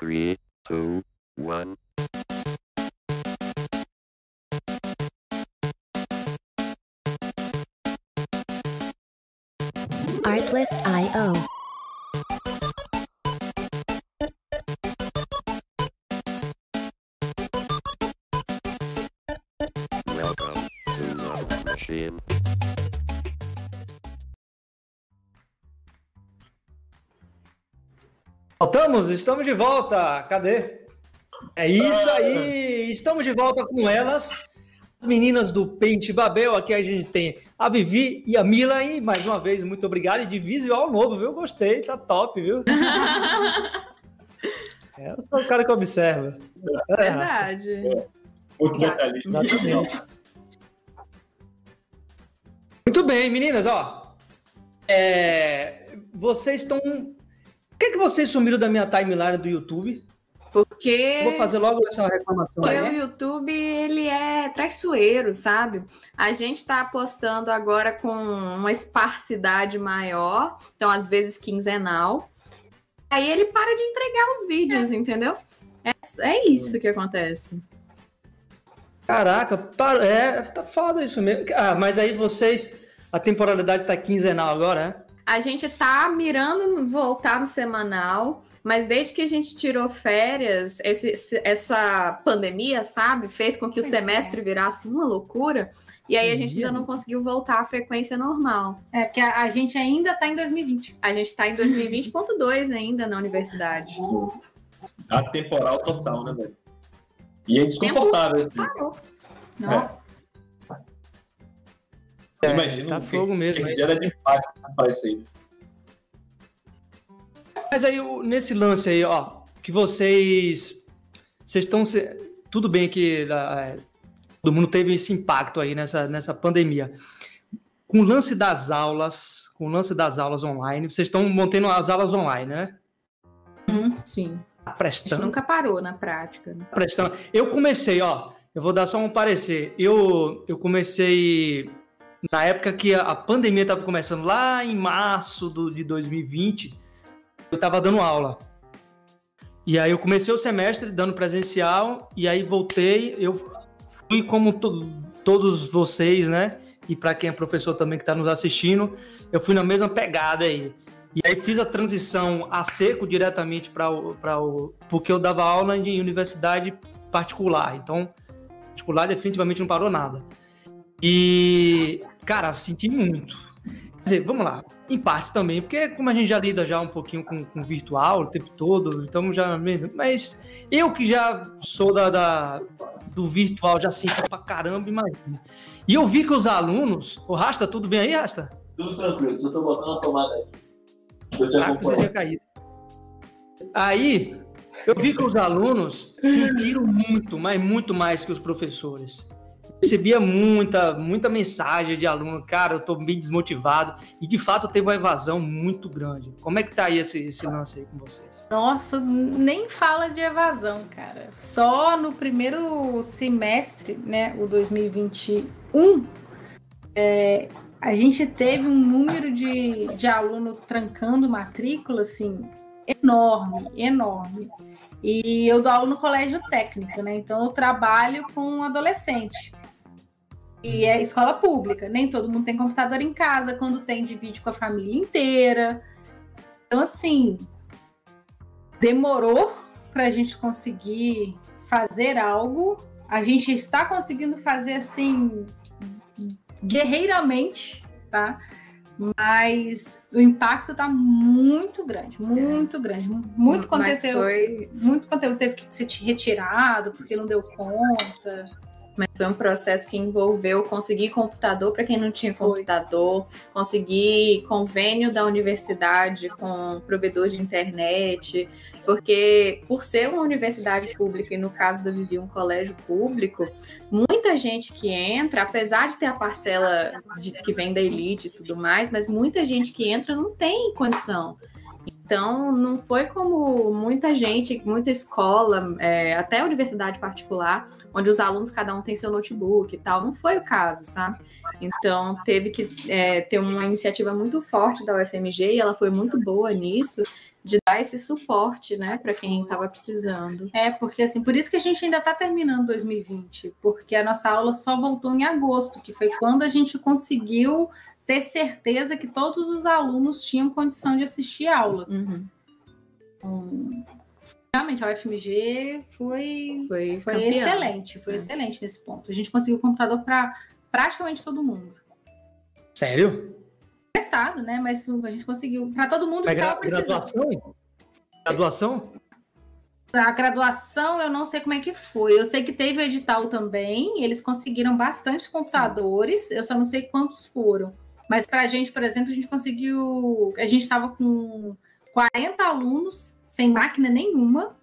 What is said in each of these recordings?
Three, two, Voltamos, estamos de volta. Cadê? É isso aí, estamos de volta com elas. As meninas do Pente Babel, aqui a gente tem a Vivi e a Mila. E mais uma vez, muito obrigado. E de visual novo, viu? Gostei, tá top, viu? É, eu sou o cara que observa. É, Verdade. Muito detalhista. Muito bem, meninas, ó. É, vocês estão. Por que, que vocês sumiram da minha timeline do YouTube? Porque vou fazer logo essa reclamação porque o aí. YouTube, ele é traiçoeiro, sabe? A gente tá apostando agora com uma esparsidade maior, então às vezes quinzenal. Aí ele para de entregar os vídeos, entendeu? É, é isso que acontece. Caraca, para- é, tá foda isso mesmo. Ah, mas aí vocês. A temporalidade tá quinzenal agora, né? A gente tá mirando voltar no semanal, mas desde que a gente tirou férias, esse- esse- essa pandemia, sabe, fez com que o semestre virasse uma loucura. E aí a gente ainda não conseguiu voltar à frequência normal. É, porque a, a gente ainda tá em 2020. A gente tá em 2020.2 ainda na universidade. Atemporal total, né, velho? E é desconfortável assim. Parou. Não. É, Imagina tá que, fogo mesmo. que gera de impacto para isso aí. Mas aí, nesse lance aí, ó, que vocês. Vocês estão. Tudo bem que é, todo mundo teve esse impacto aí nessa, nessa pandemia. Com o lance das aulas, com o lance das aulas online, vocês estão mantendo as aulas online, né? Sim. Tá A gente Prestando. nunca parou na prática. né? prestando. Eu comecei, ó. Eu vou dar só um parecer. Eu, eu comecei na época que a, pandemia estava começando, lá em março do, de 2020. Eu estava dando aula. E aí eu comecei o semestre dando presencial e aí voltei. Eu fui como to- todos vocês, né? E para quem é professor também que está nos assistindo, eu fui na mesma pegada aí. E aí fiz a transição a seco diretamente para o, o. Porque eu dava aula em universidade particular. Então, particular definitivamente não parou nada. E, cara, senti muito. Quer dizer, vamos lá, em partes também, porque como a gente já lida já um pouquinho com, com virtual o tempo todo, então já. Mas eu que já sou da, da- do virtual, já sinto pra caramba, imagina. E eu vi que os alunos. O Rasta, tudo bem aí, Rasta? Tudo tranquilo, só tô botando a tomada aí. Eu te Caraca, você tinha caído. Aí, eu vi que os alunos sentiram muito, mas muito mais que os professores. Recebia muita, muita mensagem de aluno, cara, eu tô bem desmotivado. E de fato teve uma evasão muito grande. Como é que tá aí esse, esse lance aí com vocês? Nossa, nem fala de evasão, cara. Só no primeiro semestre, né, o 2021, é, a gente teve um número de, de aluno trancando matrícula, assim, enorme, enorme. E eu dou aula no colégio técnico, né? Então eu trabalho com adolescente. E é escola pública, nem todo mundo tem computador em casa, quando tem, divide com a família inteira. Então, assim, demorou para a gente conseguir fazer algo. A gente está conseguindo fazer assim guerreiramente, tá? Mas o impacto tá muito grande, muito grande. Muito aconteceu, foi, muito conteúdo teve que ser retirado porque não deu conta. Mas foi um processo que envolveu conseguir computador para quem não tinha computador, conseguir convênio da universidade com provedor de internet, porque por ser uma universidade pública e no caso do Vivi um colégio público, muita gente que entra, apesar de ter a parcela de, que vem da elite e tudo mais, mas muita gente que entra não tem condição. Então, não foi como muita gente, muita escola, é, até universidade particular, onde os alunos, cada um tem seu notebook e tal. Não foi o caso, sabe? Então, teve que é, ter uma iniciativa muito forte da UFMG e ela foi muito boa nisso, de dar esse suporte, né, para quem estava precisando. É, porque assim, por isso que a gente ainda está terminando 2020, porque a nossa aula só voltou em agosto, que foi quando a gente conseguiu ter certeza que todos os alunos tinham condição de assistir aula. Uhum. Então, realmente, a UFMG foi, Foi, foi excelente, foi É. excelente nesse ponto. A gente conseguiu computador para praticamente todo mundo. Sério? Testado, né? Mas a gente conseguiu para todo mundo É que gra estava precisando. graduação? Graduação? A graduação, eu não sei como é que foi. Eu sei que teve o edital também, eles conseguiram bastante computadores, eu só não sei quantos foram. Mas para a gente, por exemplo, a gente conseguiu. A gente estava com 40 alunos sem máquina nenhuma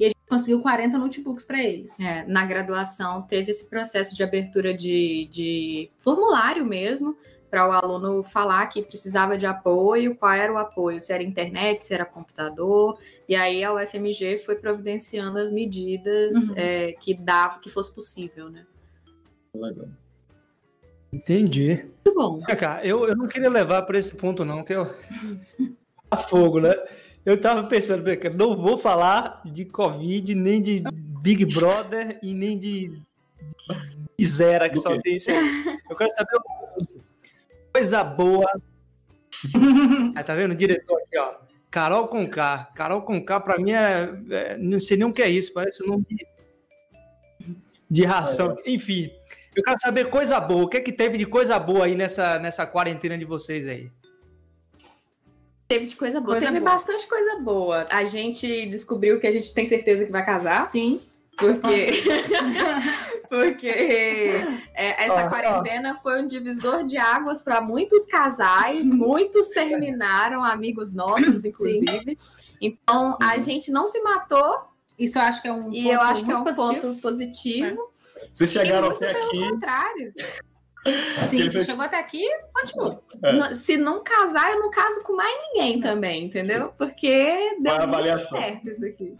e a gente conseguiu 40 notebooks para eles. É, na graduação teve esse processo de abertura de, de formulário mesmo, para o aluno falar que precisava de apoio, qual era o apoio, se era internet, se era computador, e aí a UFMG foi providenciando as medidas Uhum. é, que dava, que fosse possível, né? Legal. Entendi. Muito bom. É, cara, eu, eu não queria levar para esse ponto, não, que eu. a fogo, né? Eu tava pensando, não vou falar de Covid, nem de Big Brother e nem de, de Zera, que Do só quê? tem isso aí. Eu quero saber uma coisa boa. Aí, tá vendo o diretor aqui, ó? Carol Conká. Carol Conká, pra mim, é, é- não sei nem o que é isso, parece o nome de, de ração. Enfim, eu quero saber coisa boa. O que é que teve de coisa boa aí nessa, nessa quarentena de vocês aí? Teve de coisa boa. Coisa Teve boa. bastante coisa boa. A gente descobriu que a gente tem certeza que vai casar, Sim. porque. porque é, essa ó. quarentena foi um divisor de águas para muitos casais, muitos terminaram, amigos nossos, inclusive. Então, a gente não se matou, Isso eu acho que é um e eu ponto acho que é um positivo. ponto positivo. Vocês chegaram até pelo aqui. contrário. Sim, fez- chegou até aqui, continua. É. Se não casar, eu não caso com mais ninguém também, entendeu? Porque deu a avaliação. certo isso aqui.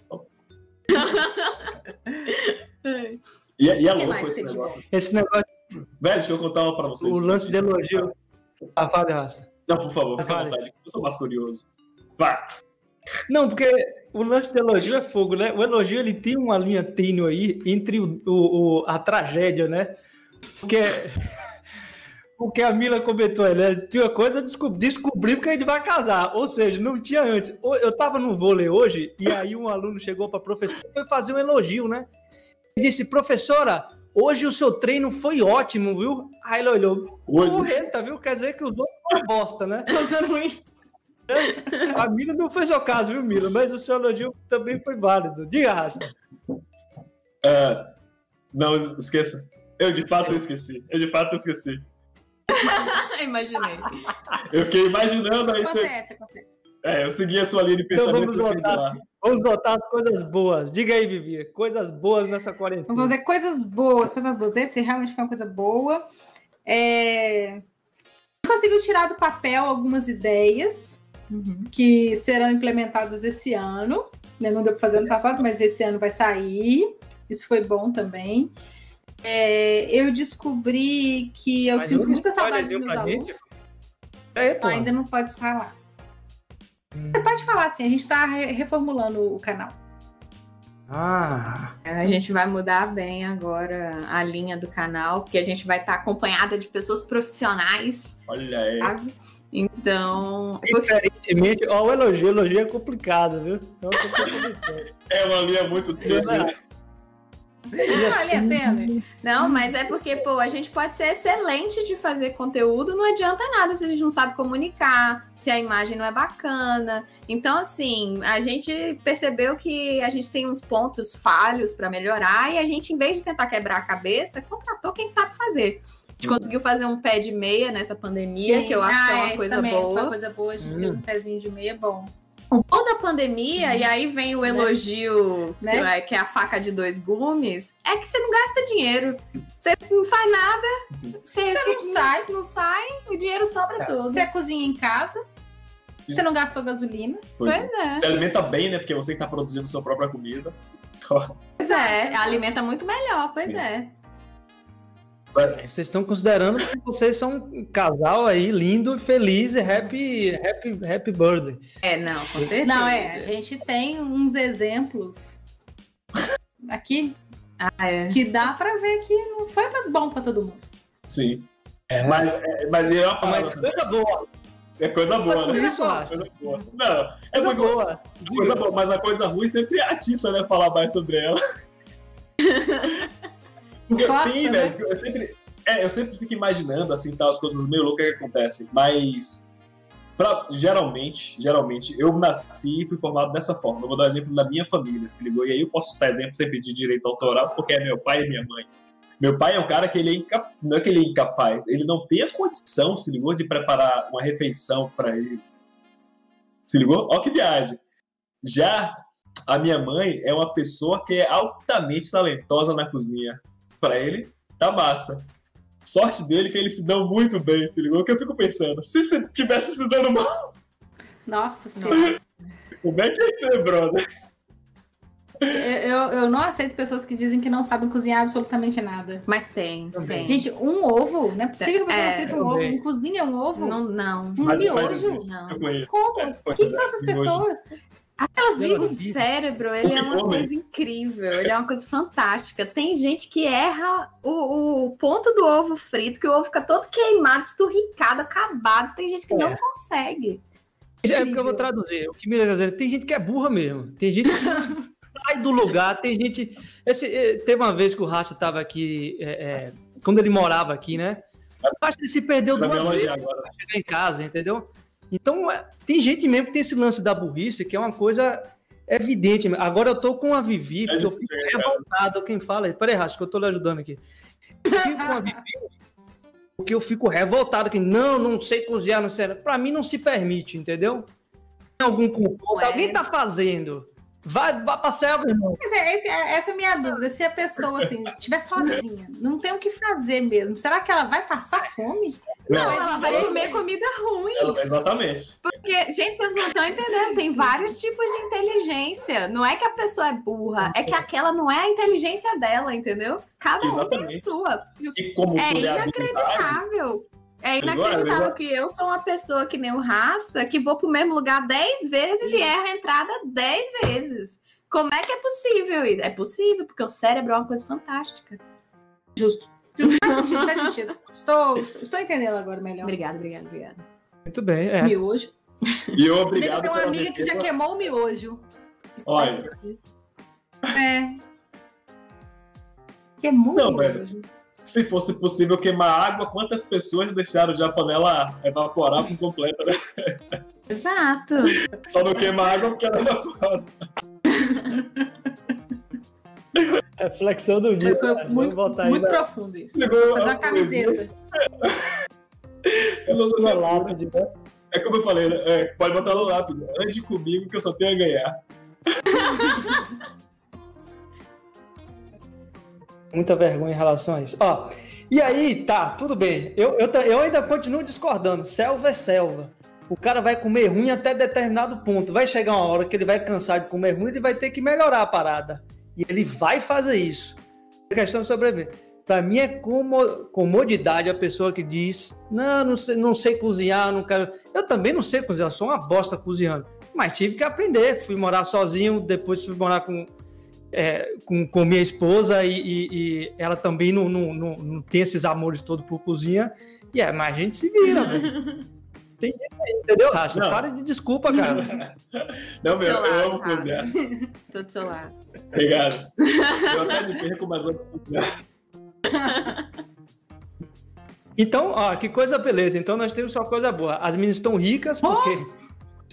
E, é- e é O que louco esse negócio. Esse negócio, Velho, deixa eu contar uma pra vocês. o lance de elogio. Ah, fala, Rasta. Não, por favor, fica à vontade. Eu sou mais curioso. Vai. Não, porque o lance de elogio é fogo, né? O elogio ele tem uma linha tênue aí entre o, o- o- a tragédia, né? Porque, porque a Mila comentou aí, né? Tinha coisa descob descobrir que a gente vai casar. Ou seja, não tinha antes. O- Eu tava no vôlei hoje e aí um aluno chegou pra professora e foi fazer um elogio, né? Ele disse, professora, hoje o seu treino foi ótimo, viu? Aí ele olhou, Hoje, porreta, viu? Quer dizer que os outros foram bosta, né? A Mila não foi seu caso, viu, Mila? Mas o seu elogio também foi válido. Diga, Rasta. é, não, es- esqueça. Eu de fato esqueci. Eu de fato esqueci. Imaginei. Eu fiquei imaginando aí. Você, Acontece, é, eu segui a sua linha de Então pensamento vamos fiz lá. notar, vamos notar as coisas boas. Diga aí, Vivi. Coisas boas nessa quarentena. Vamos dizer coisas boas, coisas boas. Esse realmente foi uma coisa boa. É... Conseguiu tirar do papel algumas ideias que serão implementadas esse ano. né? Não deu para fazer ano passado, mas esse ano vai sair. Isso foi bom também. É, eu descobri que eu Mas sinto muita saudade dos meus alunos. gente. É, ainda não pode falar. Hum. Você pode falar sim, a gente está reformulando o canal. Ah, A gente vai mudar bem agora a linha do canal, porque a gente vai estar acompanhada de pessoas profissionais, Olha aí. sabe? Então, diferentemente, ó, o elogio, o elogio é complicado, viu? É uma É uma linha muito tênue. Olha, Tênis. Não, mas é porque, pô, a gente pode ser excelente de fazer conteúdo, não adianta nada se a gente não sabe comunicar, se a imagem não é bacana. Então, assim, a gente percebeu que a gente tem uns pontos falhos para melhorar e a gente, em vez de tentar quebrar a cabeça, contratou quem sabe fazer. A gente conseguiu fazer um pé de meia nessa pandemia, Sim. que eu acho que é Ah, uma isso coisa também Foi boa. uma coisa boa, a gente Hum. fez um pezinho de meia bom. O bom da pandemia, e aí vem o elogio, Né? que, é, que é a faca de dois gumes, é que você não gasta dinheiro. Você não faz nada, você, Você não sai. não sai, o dinheiro sobra Tá. tudo. Você cozinha em casa, Você não gastou gasolina. Pois Pois é. Se alimenta bem, né? Porque você que tá produzindo sua própria comida. Pois é, alimenta muito melhor, pois Sim. é. Vocês estão considerando que vocês são um casal aí lindo, feliz e happy, happy, happy birthday. É, não, com certeza. Não, é. A gente tem uns exemplos aqui Ah, é. que dá pra ver que não foi bom pra todo mundo. Sim. Mas, é, mas é uma Mas coisa boa, É coisa boa, né? isso. Coisa boa. Não, é Coisa uma boa. coisa boa, mas a coisa ruim sempre atiça, né? Falar mais sobre ela. Porque tem, né? velho, eu sempre. É, eu sempre fico imaginando, assim, tal, as coisas meio loucas que acontecem. Mas. Pra, geralmente, geralmente, eu nasci e fui formado dessa forma. Eu vou dar um exemplo da minha família, se ligou? E aí eu posso citar exemplo sem pedir direito autoral, porque é meu pai e minha mãe. Meu pai é um cara que ele é incapaz, não é que ele é incapaz, ele não tem a condição, se ligou, de preparar uma refeição para ele. Se ligou? Ó que viagem. Já a minha mãe é uma pessoa que é altamente talentosa na cozinha. Para ele, tá massa. Sorte dele que eles se dão muito bem, se ligou? Que eu fico pensando, se você tivesse se dando mal, Nossa senhora. como é que ia ser, brother? Eu, eu, eu não aceito pessoas que dizem que não sabem cozinhar absolutamente nada. Mas tem, tem. Gente, um ovo? Não é possível que a pessoa É, frita um ovo. Não cozinha um ovo? Não, não. Um Mas- miojo? Não. Como? É, O que são essas pessoas? Aquelas Ela o vive. cérebro, ele é uma Homem. coisa incrível, ele é uma coisa fantástica. Tem gente que erra o, o ponto do ovo frito, que o ovo fica todo queimado, esturricado, acabado. Tem gente que não É. consegue. É porque eu vou traduzir. O que me dizer, tem gente que é burra mesmo. Tem gente que sai do lugar, tem gente. Esse, eh, teve uma vez que o Racha estava aqui, eh, eh, quando ele morava aqui, né? O Racha se perdeu duas vezes agora. pra chegar em casa, entendeu? Então, é, tem gente mesmo que tem esse lance da burrice, que é uma coisa evidente. Agora eu tô com a Vivi, porque eu fico cara. revoltado. Quem fala? Peraí, Racha, que eu tô lhe ajudando aqui. Eu fico com a Vivi, porque eu fico revoltado, que não, não sei cozinhar, não sei. Pra mim não se permite, entendeu? Tem algum conforto, Ué. alguém tá fazendo. Vai, vai pra selva, irmão. Mas é, esse- é- essa é a minha dúvida. Se a pessoa, assim, estiver sozinha, não tem o que fazer mesmo, será que ela vai passar fome? Não, Não, ela vai comer comida ruim. ela- exatamente. Porque, gente, vocês não estão entendendo. Tem vários tipos de inteligência. Não é que a pessoa é burra, é que aquela não é a inteligência dela, entendeu? Cada um tem a Exatamente. sua. E como É é inacreditável. É inacreditável que eu sou uma pessoa que nem o Rasta, que vou pro mesmo lugar 10 vezes e erro a entrada 10 vezes. Como é que é possível? É possível, porque o cérebro é uma coisa fantástica. Justo. Faz sentido, faz sentido. Estou, estou entendendo agora melhor. Obrigada, obrigada, obrigada. Muito bem, é. Miojo. E eu obrigado tenho uma amiga que já queimou o miojo. Olha, É. Queimou Não, o miojo. Se fosse possível queimar água, quantas pessoas deixaram já a panela evaporar por completa, né? Exato. Só não queima água porque ela evapora. É flexão do Foi, dia. foi muito, muito profundo isso. Chegou Fazer uma uma camiseta. filosofia pura. lápide, né? É como eu falei, né? É, pode botar no lápide. Ande comigo que eu só tenho a ganhar. Muita vergonha em relação a isso. Ó, e aí, tá, tudo bem. Eu, eu, eu ainda continuo discordando. Selva é selva. O cara vai comer ruim até determinado ponto. Vai chegar uma hora que ele vai cansar de comer ruim ele vai ter que melhorar a parada. E ele vai fazer isso. É questão de sobreviver. Pra mim é como- comodidade a pessoa que diz: Não, não sei, não sei cozinhar, não quero. Eu também não sei cozinhar, sou uma bosta cozinhando. Mas tive que aprender. Fui morar sozinho, depois fui morar com, é, com, com minha esposa e, e- e ela também não, não, não, não tem esses amores todos por cozinha. E é, mas a gente se vira, velho. Tem isso aí, entendeu, Racha? Não. Para de desculpa, cara. Não, meu, seu eu lado, amo cara. cozinhar. Tô do seu lado. Obrigado. Eu até me perco, mas amo cozinhar. Então, ó, que coisa beleza. Então nós temos só coisa boa. As meninas estão ricas, porque,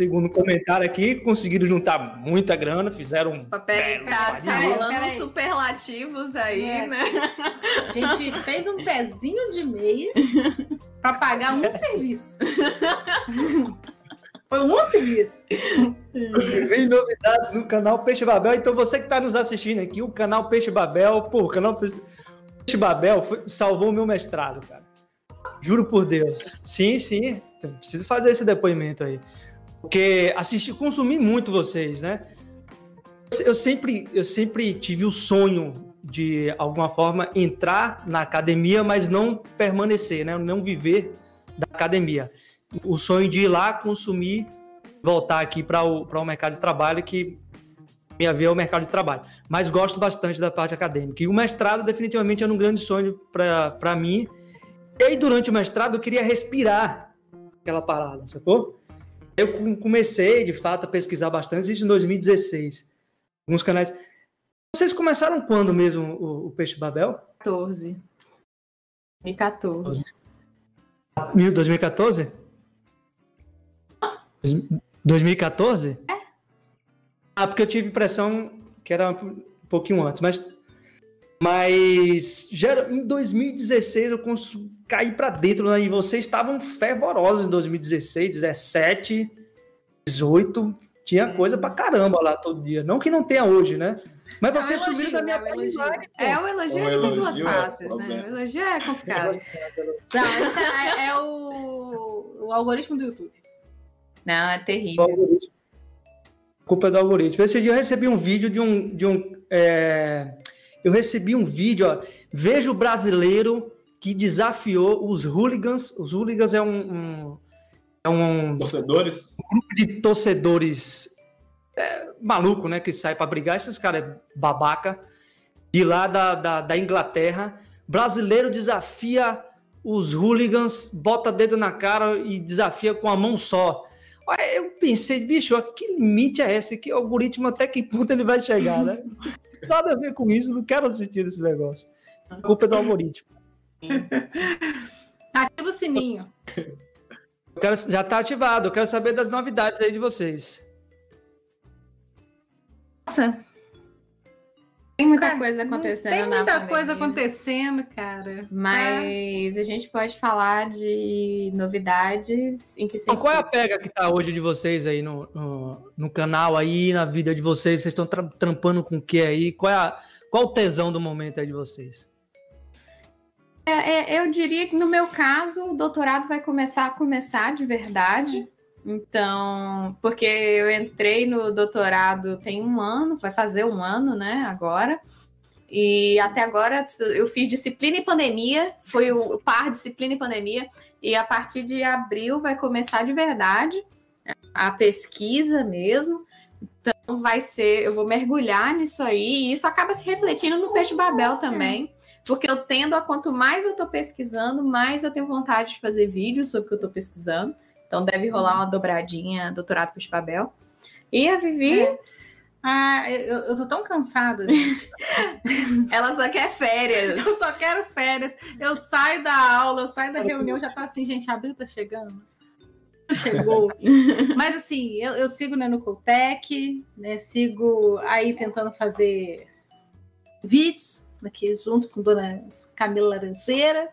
segundo comentário aqui, conseguiram juntar muita grana, fizeram. um Papel tá, tá rolando superlativos aí, É. né? A gente fez um pezinho de meia pra pagar um serviço. Foi um serviço. Vem novidades no canal Peixe Babel. Então, você que está nos assistindo aqui, o canal Peixe Babel, pô, o canal Peixe Babel foi- salvou o meu mestrado, cara. Juro por Deus. Sim, sim. Preciso fazer esse depoimento aí. Porque assisti, consumi muito vocês, né? Eu sempre, eu sempre tive o sonho de alguma forma entrar na academia, mas não permanecer, né? Não viver da academia. O sonho de ir lá consumir, voltar aqui para o, o mercado de trabalho, que minha via é o mercado de trabalho. Mas gosto bastante da parte acadêmica. E o mestrado, definitivamente, era um grande sonho para mim. E aí, durante o mestrado, eu queria respirar aquela parada, sacou? Eu comecei, de fato, a pesquisar bastante, isso em 2016. Alguns canais. Vocês começaram quando mesmo o, o Peixe Babel? 14. 2014. 2014? 2014? É. Ah, porque eu tive impressão que era um pouquinho antes, mas mas já em 2016 eu caí para dentro né? e vocês estavam fervorosos em 2016, 17, 18, tinha é. coisa pra caramba lá todo dia. Não que não tenha hoje, né? Mas você é um subiu da minha é um elogio. É, o elogio, ele tem duas é faces, né? O elogio é complicado. Não, é, é, o, o algoritmo do YouTube. Não, é terrível. Culpa é do algoritmo. Esse dia eu recebi um vídeo de um. De um é... Eu recebi um vídeo, ó. Veja o brasileiro que desafiou os hooligans. Os hooligans é um, um é um torcedores, um grupo de torcedores é, maluco, né? Que sai para brigar. Esses caras é babaca. De lá da, da, da, Inglaterra. Brasileiro desafia os hooligans, bota dedo na cara e desafia com a mão só. Aí eu pensei, bicho, que limite é esse? Que algoritmo até que ponto ele vai chegar, né? Nada a ver com isso, não quero assistir esse negócio. A culpa é do algoritmo. Ativa o sininho. Quero, já está ativado. Eu quero saber das novidades aí de vocês. Nossa. Tem muita cara, coisa acontecendo. Tem muita coisa acontecendo, cara. Mas a gente pode falar de novidades em que sentido? Qual é a pega que tá hoje de vocês aí no, no, no canal aí, na vida de vocês? Vocês estão tra trampando com o que aí? Qual é a, qual o tesão do momento aí de vocês? É, é, eu diria que no meu caso, o doutorado vai começar a começar de verdade. Então, porque eu entrei no doutorado tem um ano, vai fazer um ano, né, agora. E até agora eu fiz disciplina e pandemia, foi o par disciplina e pandemia, e a partir de abril vai começar de verdade a pesquisa mesmo. Então vai ser, eu vou mergulhar nisso aí, e isso acaba se refletindo no Peixe Babel também. Porque eu tendo a quanto mais eu estou pesquisando, mais eu tenho vontade de fazer vídeos sobre o que eu estou pesquisando. Então deve rolar uma dobradinha doutorado para Babel. E a Vivi. É. Ah, eu, eu tô tão cansada, gente. Ela só quer férias. Eu só quero férias. Eu saio da aula, eu saio da reunião, já tá assim, gente, abril tá chegando. Chegou. Mas assim, eu, eu sigo né, no Coltec, né? Sigo aí tentando fazer vídeos aqui junto com Dona Camila Laranjeira.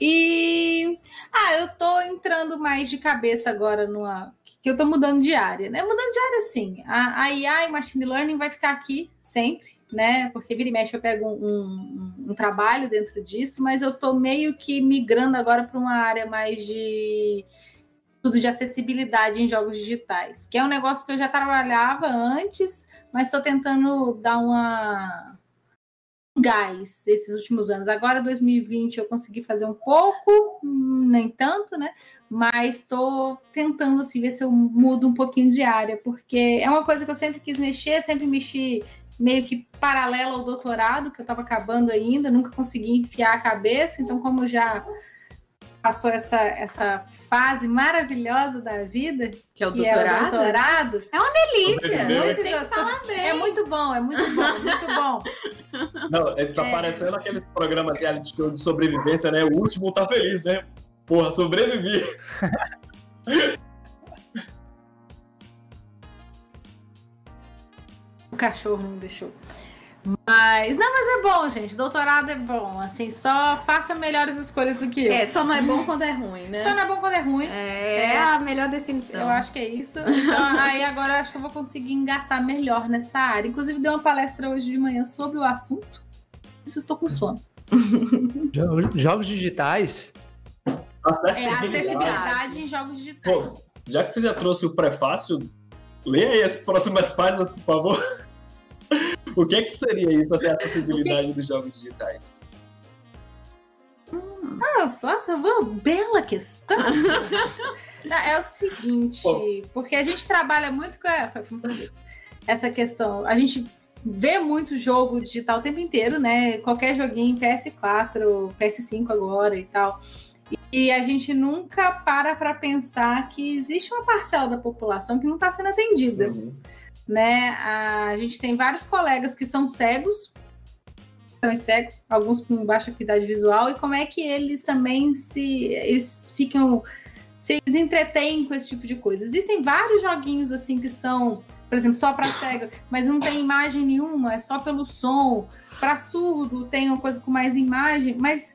E ah, eu tô entrando mais de cabeça agora numa que eu tô mudando de área, né? Mudando de área sim. A, a IA e Machine Learning vai ficar aqui sempre, né? Porque vira e mexe eu pego um, um, um trabalho dentro disso, mas eu tô meio que migrando agora para uma área mais de tudo de acessibilidade em jogos digitais, que é um negócio que eu já trabalhava antes, mas estou tentando dar uma gás esses últimos anos. Agora, 2020, eu consegui fazer um pouco, nem tanto, né? Mas estou tentando assim, ver se eu mudo um pouquinho de área, porque é uma coisa que eu sempre quis mexer, sempre mexi meio que paralelo ao doutorado, que eu estava acabando ainda, nunca consegui enfiar a cabeça, então, como já passou essa, essa fase maravilhosa da vida, que é o, que doutorado. É, o doutorado. é uma delícia. Muito Tem que falar bem. É muito bom, é muito bom, muito bom. Não, é, tá é. parecendo aqueles programas de sobrevivência, né? O último tá feliz, né? Porra, sobrevivi. o cachorro não deixou. Mas, não, mas é bom, gente. Doutorado é bom. Assim, só faça melhores escolhas do que eu. É, só não é bom quando é ruim, né? Só não é bom quando é ruim. É, é a melhor definição. Eu acho que é isso. Então, aí agora eu acho que eu vou conseguir engatar melhor nessa área. Inclusive, dei uma palestra hoje de manhã sobre o assunto. Isso estou com sono. Jogos digitais? Acessibilidade. É acessibilidade em jogos digitais. Pô, já que você já trouxe o prefácio, lê aí as próximas páginas, por favor. O que é que seria isso, assim, a acessibilidade dos jogos digitais? Ah, nossa, uma bela questão. Não, é o seguinte, Bom. porque a gente trabalha muito com a- essa questão. A gente vê muito jogo digital o tempo inteiro, né? Qualquer joguinho PS4, PS5 agora e tal. E a gente nunca para para pensar que existe uma parcela da população que não está sendo atendida Uhum. Né? A gente tem vários colegas que são cegos, cegos, alguns com baixa acuidade visual, e como é que eles também se eles ficam se eles entretêm com esse tipo de coisa. Existem vários joguinhos assim que são, por exemplo, só para cego, mas não tem imagem nenhuma, é só pelo som. Para surdo tem uma coisa com mais imagem, mas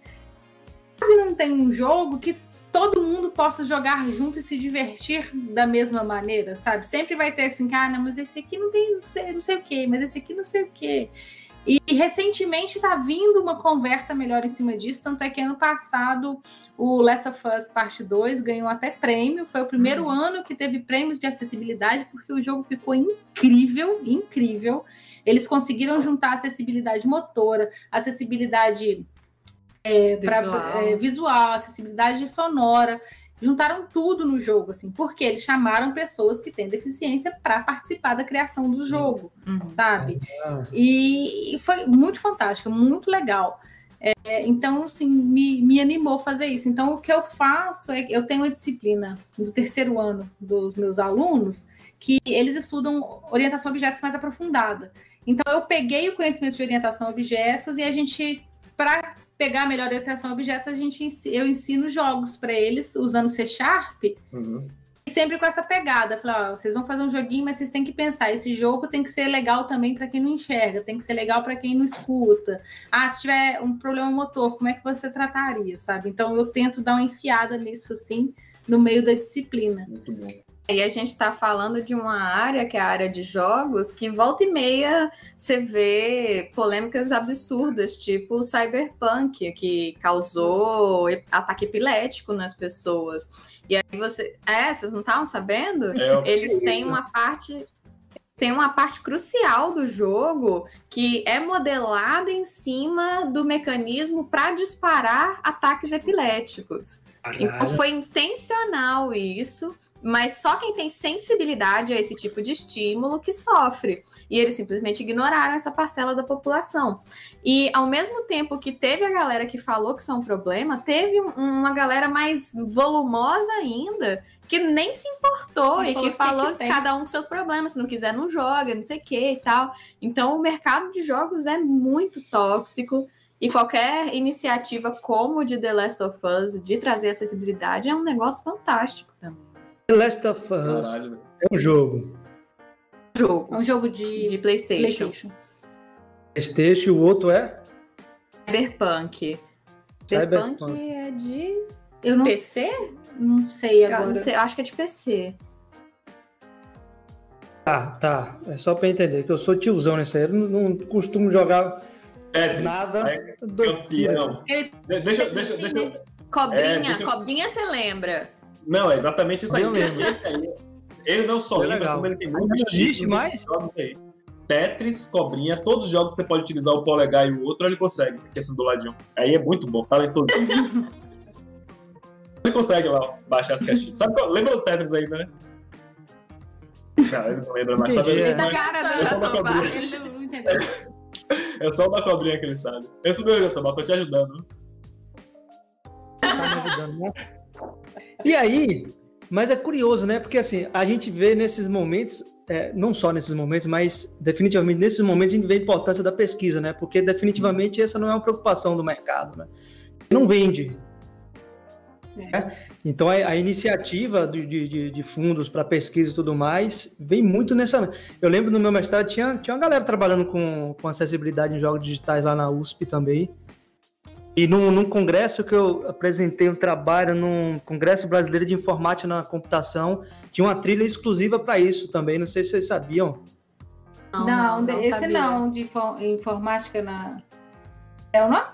quase não tem um jogo que todo mundo possa jogar junto e se divertir da mesma maneira, sabe? Sempre vai ter assim, cara, mas esse aqui não tem não sei, não sei o quê, mas esse aqui não sei o quê. E recentemente tá vindo uma conversa melhor em cima disso, tanto é que ano passado o Last of Us Parte 2 ganhou até prêmio, foi o primeiro ano que teve prêmios de acessibilidade, porque o jogo ficou incrível, incrível. Eles conseguiram juntar acessibilidade motora, acessibilidade é, pra- Visual. é, visual, acessibilidade sonora. Juntaram tudo no jogo, assim, porque eles chamaram pessoas que têm deficiência para participar da criação do jogo, Uhum. sabe? Ah, E, e foi muito fantástico, muito legal. É, então, assim, me, me animou fazer isso. Então, o que eu faço é que eu tenho uma disciplina do terceiro ano dos meus alunos que eles estudam orientação a objetos mais aprofundada. Então, eu peguei o conhecimento de orientação a objetos e a gente, para pegar a melhor orientação a objetos, a gente eu ensino jogos para eles usando C Sharp Uhum. sempre com essa pegada. Falar, ó, vocês vão fazer um joguinho, mas vocês têm que pensar, esse jogo tem que ser legal também para quem não enxerga, tem que ser legal para quem não escuta. Ah, se tiver um problema motor, como é que você trataria, sabe? Então eu tento dar uma enfiada nisso assim, no meio da disciplina. Muito bom. E a gente está falando de uma área, que é a área de jogos, que volta e meia você vê polêmicas absurdas, tipo o Cyberpunk, que causou e- ataque epilético nas pessoas. E aí você. É, vocês não estavam sabendo? É, Eles têm uma parte. Tem uma parte crucial do jogo que é modelada em cima do mecanismo para disparar ataques epiléticos. Então foi intencional isso, mas só quem tem sensibilidade a esse tipo de estímulo que sofre. E eles simplesmente ignoraram essa parcela da população. E ao mesmo tempo que teve a galera que falou que isso é um problema, teve um- uma galera mais volumosa ainda que nem se importou E e, falou que falou que que cada um com seus problemas, se não quiser não joga, não sei o que e tal. Então o mercado de jogos é muito tóxico e qualquer iniciativa como o de The Last of Us de trazer acessibilidade é um negócio fantástico também. The Last of Us Caralho, é um jogo. É Jogo um jogo de, de PlayStation, PlayStation. PlayStation, o outro é Cyberpunk. Cyberpunk Cyberpunk. é de Eu não PC? sei, não sei Eu agora. não sei, acho que é de PC. Tá, tá. É só pra entender que eu sou tiozão nesse aí. Eu não, não costumo jogar Tetris. nada. É campeão. Ele- De- Deixa, deixa, deixa. eu- Cobrinha, É, deixa cobrinha você lembra? Não, é exatamente isso aí. Esse aí. Ele não só É lembra, legal. como ele tem muitos títulos mais? jogos aí. Tetris, cobrinha, todos os jogos que você pode utilizar o polegar e o outro, ele consegue, que é assim do ladinho. Aí é muito bom, talentoso. ele consegue lá baixar as caixinhas. Sabe qual? Lembra do Tetris ainda, né? Cara, ele não lembra mais, tá vendo? é. Mas Cara do eu sou uma Jatobá. cobrinha. Ele não entendeu. É só da cobrinha que ele sabe. Esse meu Jatobá, tô te ajudando. tá me ajudando, né? E aí, mas é curioso, né? Porque assim, a gente vê nesses momentos, é, não só nesses momentos, mas definitivamente nesses momentos a gente vê a importância da pesquisa, né? Porque definitivamente essa não é uma preocupação do mercado, né? Não vende. né? Então a, a iniciativa de, de- de- de fundos para pesquisa e tudo mais vem muito nessa. Eu lembro no meu mestrado tinha, tinha uma galera trabalhando com, com acessibilidade em jogos digitais lá na USP também. E num, num congresso que eu apresentei um trabalho, num Congresso Brasileiro de Informática na Computação, tinha uma trilha exclusiva para isso também. Não sei se vocês sabiam. Não, esse sabia. não, de info- informática na. É o nome?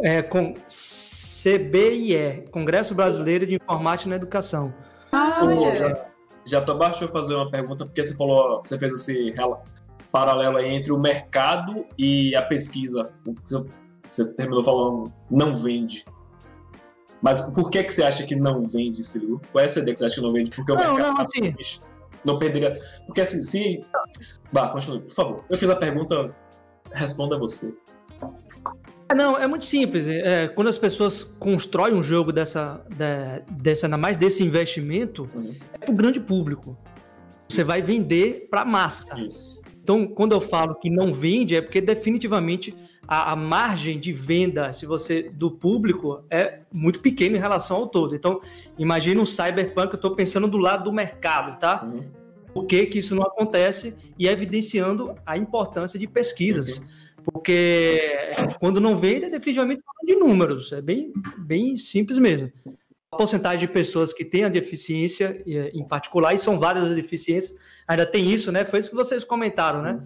É com CBIE, Congresso Brasileiro de Informática na Educação. Ah, Pô, olha. já- já tô abaixo de fazer uma pergunta, porque você falou, você fez esse paralelo aí entre o mercado e a pesquisa. Você, você terminou falando não vende. Mas por que, que você acha que não vende, Ciro? Qual é essa ideia que você acha que não vende? Porque o Não, mercado não, tá assim- bicho. não perderia. Porque assim, se. Vá, continue, por favor. Eu fiz a pergunta, responda você. É, Não, é muito simples. É, quando as pessoas constroem um jogo dessa, da- dessa, ainda mais desse investimento, Uhum. é para o grande público. Você vai vender para massa. Isso. Então, quando eu falo que não vende, é porque definitivamente a, a margem de venda, se você do público, é muito pequena em relação ao todo. Então, imagine um cyberpunk, eu estou pensando do lado do mercado, tá? Uhum. Por que, que isso não acontece e evidenciando a importância de pesquisas. Sim, sim. Porque quando não vende, é definitivamente de números. É bem, bem simples mesmo. A porcentagem de pessoas que têm a deficiência em particular, e são várias as deficiências, ainda tem isso, né? Foi isso que vocês comentaram, né?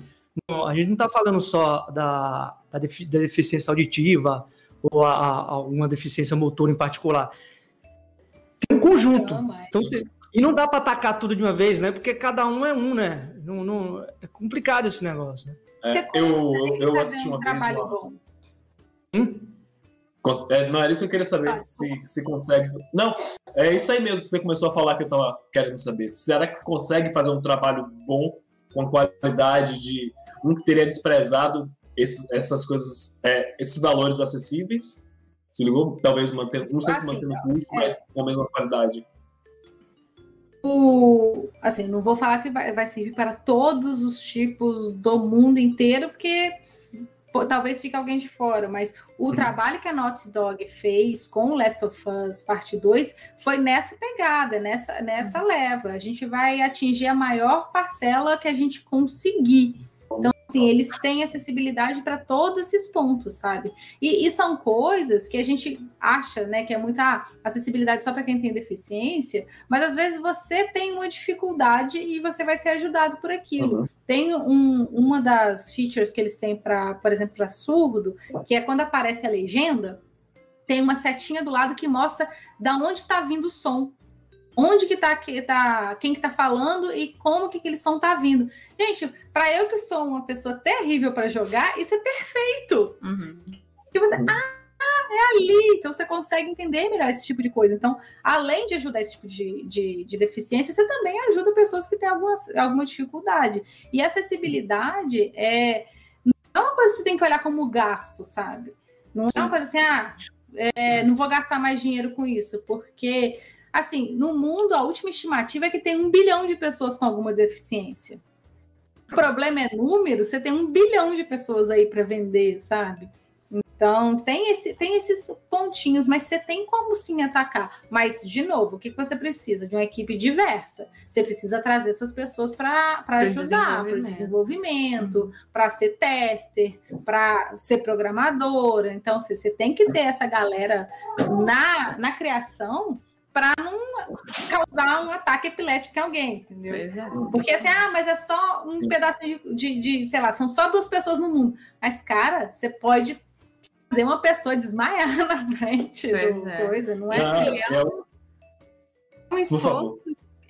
Não, A gente não está falando só da, da, defi- da deficiência auditiva ou alguma deficiência motor em particular. Tem um conjunto. Então, e não dá para atacar tudo de uma vez, né? Porque cada um é um, né? Não, não- é complicado esse negócio. Né? É, eu, eu fazer assisti um uma vez. uma-. Hum? É, não, era isso que eu queria saber. Tá. Se, se consegue. Não, é isso aí mesmo. Você começou a falar que eu tava querendo saber. Será que consegue fazer um trabalho bom, com qualidade de. Um que teria desprezado esses- essas coisas, é, esses valores acessíveis? Se ligou? Talvez mantendo. Não sei se Assim, mantendo o custo, é. mas com a mesma qualidade. O, assim, não vou falar que vai, vai servir para todos os tipos do mundo inteiro, porque pô, talvez fique alguém de fora, mas o Uhum. trabalho que a Naughty Dog fez com o Last of Us Parte 2 foi nessa pegada, nessa, nessa leva. A gente vai atingir a maior parcela que a gente conseguir. Então, assim, eles têm acessibilidade para todos esses pontos, sabe? E, e são coisas que a gente acha, né, que é muita acessibilidade só para quem tem deficiência, mas às vezes você tem uma dificuldade e você vai ser ajudado por aquilo. Uhum. Tem um- uma das features que eles têm para, por exemplo, para surdo, que é quando aparece a legenda, tem uma setinha do lado que mostra da onde está vindo o som. Onde que tá, que tá quem que tá falando e como que aquele som tá vindo. Gente, para eu que sou uma pessoa terrível para jogar, isso é perfeito. Uhum. Que você, ah, é ali. Então você consegue entender melhor esse tipo de coisa. Então, além de ajudar esse tipo de, de, de deficiência, você também ajuda pessoas que têm algumas, alguma dificuldade. E acessibilidade é não é uma coisa que você tem que olhar como gasto, sabe? Não Sim. é uma coisa assim, ah, é, não vou gastar mais dinheiro com isso, porque assim, no mundo a última estimativa é que tem um bilhão de pessoas com alguma deficiência. O problema é número, você tem um bilhão de pessoas aí para vender, sabe? Então, tem, esse, tem esses pontinhos, mas você tem como sim atacar. Mas, de novo, o que você precisa? De uma equipe diversa. Você precisa trazer essas pessoas para ajudar, para o desenvolvimento. desenvolvimento, para ser tester, para ser programadora. Então, você, você tem que ter essa galera na, na criação para não causar um ataque epilético em alguém, entendeu? É. Porque assim, ah, mas é só um pedacinho de, de, de, sei lá, são só duas pessoas no mundo. Mas, cara, você pode fazer uma pessoa desmaiar na frente Pois do é. coisa, não é? Ah, que- é o- um esforço.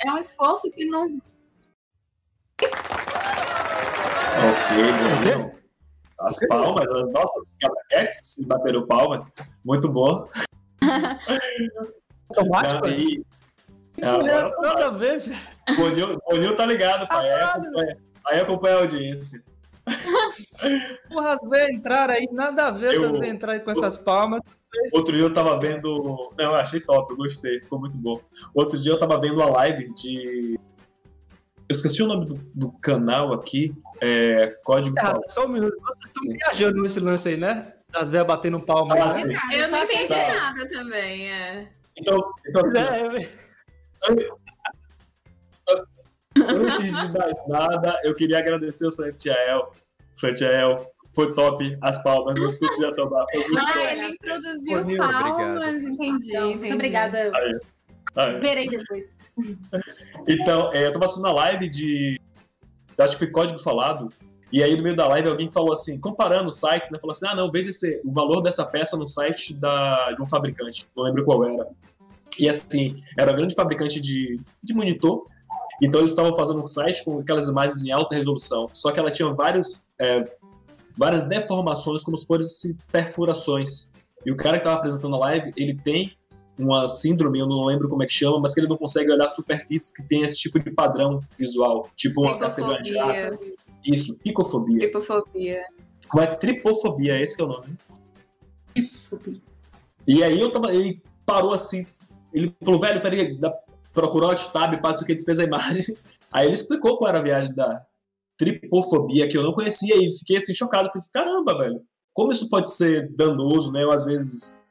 É um esforço que não. Ok, Daniel. As palmas, as nossas capaquetes bateram palmas. Muito bom. Automático? Aí, Toda vez. o Nil- o Nil tá ligado, pai. Aí acompanha, aí acompanha a audiência. Porra, as velhas entraram aí, nada a ver Eu- entrarem com essas palmas. Outro dia eu tava vendo. Não, eu achei top, eu gostei, ficou muito bom. Outro dia eu tava vendo a live de. Eu esqueci o nome do, do canal aqui. É Código Ah, Falso. só um minuto. Vocês estão Sim. viajando nesse lance aí, né? As velhas batendo palma. Ah, né? Eu não entendi assim, nada também. É. Então, então Pois é, antes de mais nada, eu queria agradecer o Santiael. Santiael, foi top as palmas, meus cursos já estão lá. Foi muito Ah, ele introduziu palmas, entendi. Então, entendi. muito obrigada. Ah, é. Verei depois. Então, é, eu tava assistindo a live de. Acho que foi código falado. E aí, no meio da live, alguém falou assim, comparando os sites, né? Falou assim: ah, não, veja esse, o valor dessa peça no site da, de um fabricante. Não lembro qual era. E assim, era um grande fabricante de, de monitor. Então eles estavam fazendo um site com aquelas imagens em alta resolução, só que ela tinha vários, é, várias deformações, como se fossem perfurações. E o cara que estava apresentando a live, ele tem uma síndrome, eu não lembro como é que chama, mas que ele não consegue olhar superfícies que tem esse tipo de padrão visual, tipo uma casca de uma jarra. Isso, picofobia. Tripofobia. Como é tripofobia, esse que é o nome. Desculpe. E aí eu tava, ele parou assim, ele falou, velho, peraí, dá- procurou o tab, passa o que desfez a imagem. Aí ele explicou qual era a viagem da tripofobia, que eu não conhecia, e fiquei assim chocado, pensei, caramba, velho, como isso pode ser danoso, né? Ou às vezes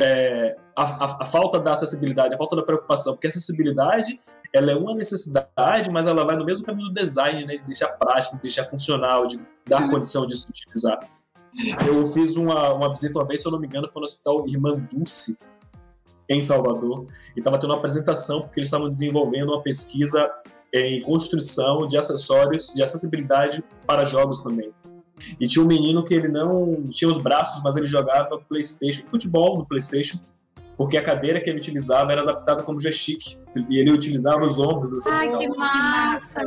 é, a, a- a falta da acessibilidade, a falta da preocupação, porque a acessibilidade ela é uma necessidade, mas ela vai no mesmo caminho do design, né? De deixar prático, de deixar funcional, de dar condição de se utilizar. Eu fiz uma, uma visita uma vez, se eu não me engano, foi no Hospital Irmã Dulce, em Salvador, e estava tendo uma apresentação porque eles estavam desenvolvendo uma pesquisa em construção de acessórios de acessibilidade para jogos também. E tinha um menino que ele não tinha os braços, mas ele jogava PlayStation, futebol no PlayStation, porque a cadeira que ele utilizava era adaptada como joystick. E ele utilizava os ombros assim. Ai, que massa!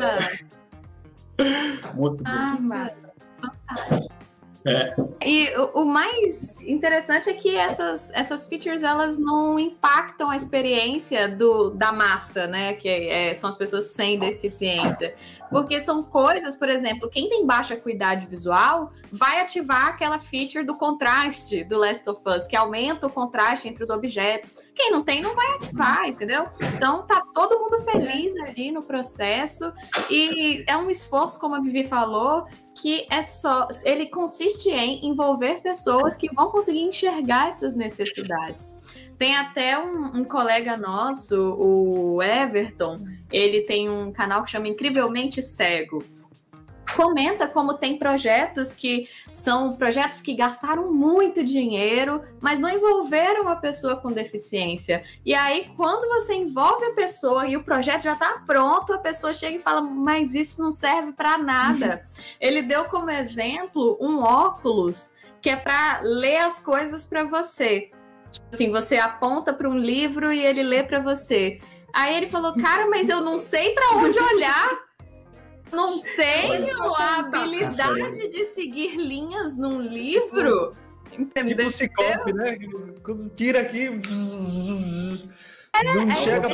Muito bom. Massa. massa. É. E o, mais interessante é que essas, essas features elas não impactam a experiência do, da massa, né? Que é- são as pessoas sem deficiência. Porque são coisas, por exemplo, quem tem baixa acuidade visual vai ativar aquela feature do contraste do Last of Us, que aumenta o contraste entre os objetos. Quem não tem, não vai ativar, entendeu? Então tá todo mundo feliz ali no processo. E é um esforço, como a Vivi falou, que é só. Ele consiste em envolver pessoas que vão conseguir enxergar essas necessidades. Tem até um, um colega nosso, o Everton, ele tem um canal que chama Incrivelmente Cego. Comenta como tem projetos que são projetos que gastaram muito dinheiro, mas não envolveram a pessoa com deficiência. E aí, quando você envolve a pessoa e o projeto já está pronto, a pessoa chega e fala: Mas isso não serve para nada. Ele deu como exemplo um óculos que é para ler as coisas para você. Assim, você aponta para um livro e ele lê para você. Aí ele falou: Cara, mas eu não sei para onde olhar. Não tenho a habilidade de seguir linhas num livro. Entendeu? Tipo Cicope, né? Quando tira aqui. não chega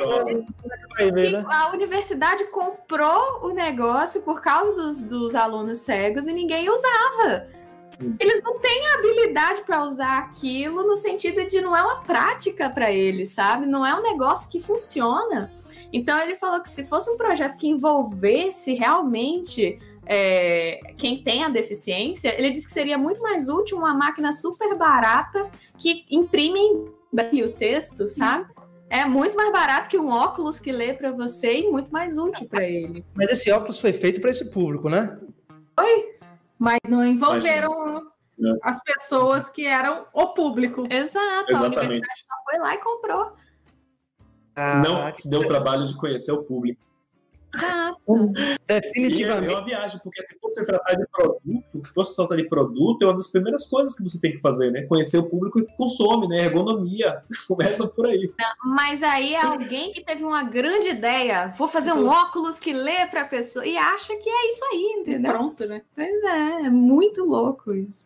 ver, né? A universidade comprou o negócio por causa dos, dos alunos cegos e ninguém usava. Eles não têm habilidade para usar aquilo no sentido de não é uma prática para eles, sabe? Não é um negócio que funciona. Então ele falou que se fosse um projeto que envolvesse realmente é, quem tem a deficiência, ele disse que seria muito mais útil uma máquina super barata que imprime em braille o texto, sabe? É muito mais barato que um óculos que lê para você e muito mais útil para ele. Mas esse óculos foi feito para esse público, né? Mas não envolveram Não. as pessoas que eram o público. Exato, a Exatamente. universidade só foi lá e comprou. Não se deu o trabalho de conhecer o público. Exato. E é, Definitivamente. uma viagem, porque se se tratar de produto, se se tratar de produto, é uma das primeiras coisas que você tem que fazer, né? Conhecer o público que consome, né? Ergonomia. Começa por aí. Mas aí é alguém que teve uma grande ideia, vou fazer um óculos que lê para a pessoa e acha que é isso aí, entendeu? Pronto, né? Pois é, é muito louco isso.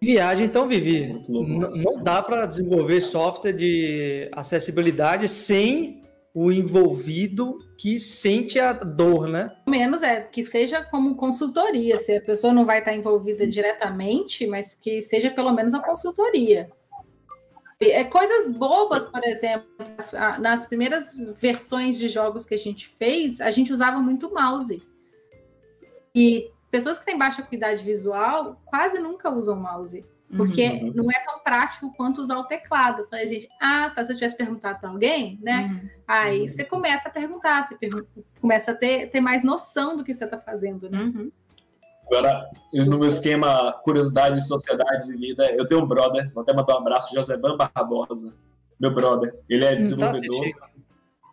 Viagem, então, Vivi. Muito louco. n- Não dá para desenvolver software de acessibilidade sem o envolvido que sente a dor, né? Menos é que seja como consultoria, se a pessoa não vai estar envolvida diretamente, mas que seja pelo menos uma consultoria. É coisas bobas, por exemplo, as- nas primeiras versões de jogos que a gente fez, a gente usava muito mouse. E pessoas que têm baixa acuidade visual quase nunca usam mouse. Porque Uhum. não é tão prático quanto usar o teclado. Eu Falei, gente, ah, tá, se eu tivesse perguntado para alguém, né? Uhum. Aí você começa a perguntar, você pergun- começa a ter, ter mais noção do que você está fazendo, né? Uhum. Agora, no meu esquema Curiosidades, Sociedades e Vida, eu tenho um brother, vou até mandar um abraço, Joseban Barbosa. Meu brother. Ele é tá desenvolvedor.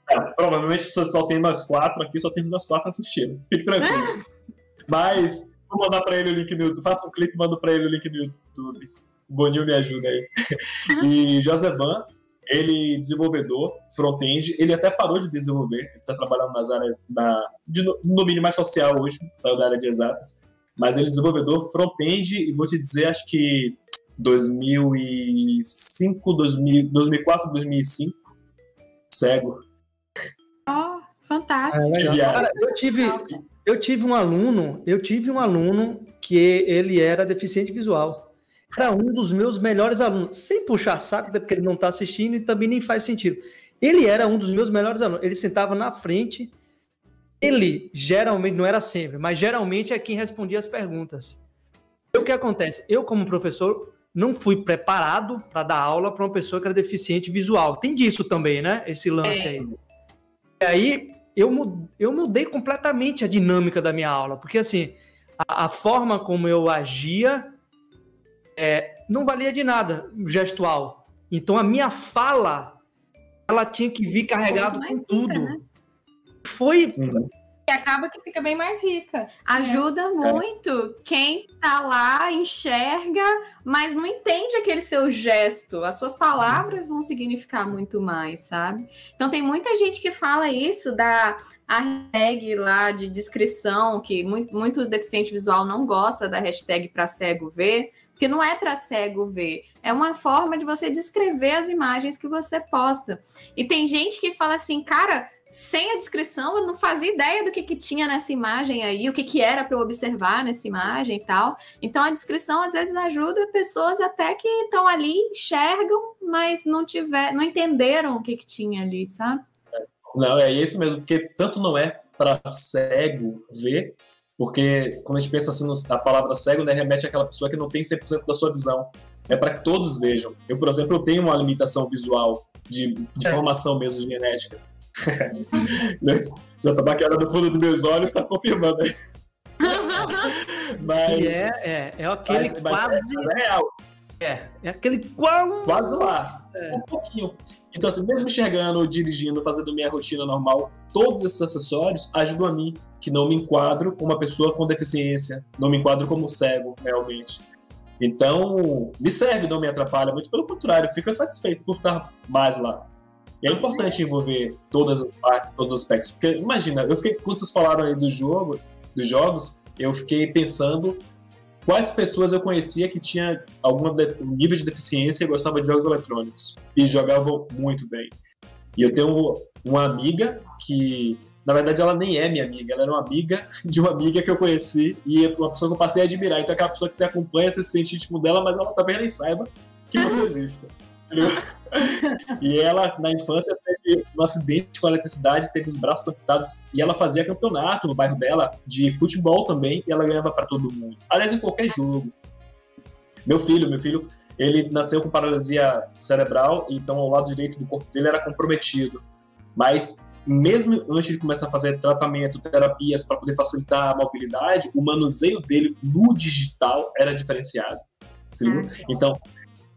É, provavelmente se só tem nós quatro aqui, só tem nós quatro assistindo. Fique tranquilo. Mas vou mandar pra ele o link no YouTube. Faça um clique e mando pra ele o link no YouTube. O Boninho me ajuda aí. E Josevan ele desenvolvedor, front-end, ele até parou de desenvolver, ele está trabalhando nas áreas da, de no- domínio mais social hoje, saiu da área de exatas, mas ele é desenvolvedor front-end e vou te dizer, acho que 2005, 2000, 2004, 2005, cego. Ó, fantástico. legal. Estagiário. Cara, eu tive, eu tive um aluno, eu tive um aluno que ele era deficiente visual. Era um dos meus melhores alunos, sem puxar saco, até porque ele não está assistindo e também nem faz sentido. Ele era um dos meus melhores alunos. Ele sentava na frente. Ele geralmente não era sempre, mas geralmente é quem respondia as perguntas. E o que acontece? Eu, como professor, não fui preparado para dar aula para uma pessoa que era deficiente visual. Tem disso também, né? Esse lance É. aí. E aí eu, eu mudei completamente a dinâmica da minha aula, porque assim, a, a forma como eu agia é, não valia de nada gestual. Então a minha fala ela tinha que vir carregada com rica, tudo. né? Foi E acaba que fica bem mais rica. Ajuda muito quem tá lá, enxerga, mas não entende aquele seu gesto. As suas palavras vão significar muito mais, sabe? Então tem muita gente que fala isso da a hashtag lá de descrição, que muito, muito deficiente visual não gosta da hashtag para cego ver, porque não é para cego ver, é uma forma de você descrever as imagens que você posta. E tem gente que fala assim, cara, sem a descrição, eu não fazia ideia do que, que tinha nessa imagem aí, o que, que era para eu observar nessa imagem e tal. Então a descrição às vezes ajuda pessoas até que estão ali, enxergam, mas não tiver, não entenderam o que, que tinha ali, sabe? Não, é isso mesmo, porque tanto não é para cego ver, porque quando a gente pensa assim na palavra cego, né, remete àquela pessoa que não tem 100% da sua visão. É para que todos vejam. Eu, por exemplo, eu tenho uma limitação visual de, de É. formação mesmo genética. Né? Já tá baqueada no fundo dos meus olhos, está confirmando. aí. Mas, é, é, é aquele mas quase. mas é real. É, é aquele quase. Quase lá. É. Um pouquinho. Então, assim, mesmo enxergando, dirigindo, fazendo minha rotina normal, todos esses acessórios ajudam a mim, que não me enquadro como uma pessoa com deficiência, não me enquadro como cego, realmente. Então, me serve, não me atrapalha, muito pelo contrário, fico satisfeito por estar mais lá. E é importante envolver todas as partes, todos os aspectos. Porque, imagina, eu fiquei, quando vocês falaram aí do jogo, dos jogos, eu fiquei pensando quais pessoas eu conhecia que tinha algum de- nível de deficiência e gostava de jogos eletrônicos e jogavam muito bem. E eu tenho uma amiga que, na verdade, ela nem é minha amiga, ela era uma amiga de uma amiga que eu conheci e é uma pessoa que eu passei a admirar. Então, é aquela pessoa que você acompanha, você se sente íntimo dela, mas ela também nem saiba que você existe. e ela, na infância, teve um acidente com a eletricidade, teve os braços amputados e ela fazia campeonato no bairro dela de futebol também e ela ganhava para todo mundo. Aliás, em qualquer jogo. Meu filho, meu filho, ele nasceu com paralisia cerebral, então o lado direito do corpo dele era comprometido. Mas mesmo antes de começar a fazer tratamento, terapias para poder facilitar a mobilidade, o manuseio dele no digital era diferenciado. Ligou? Então,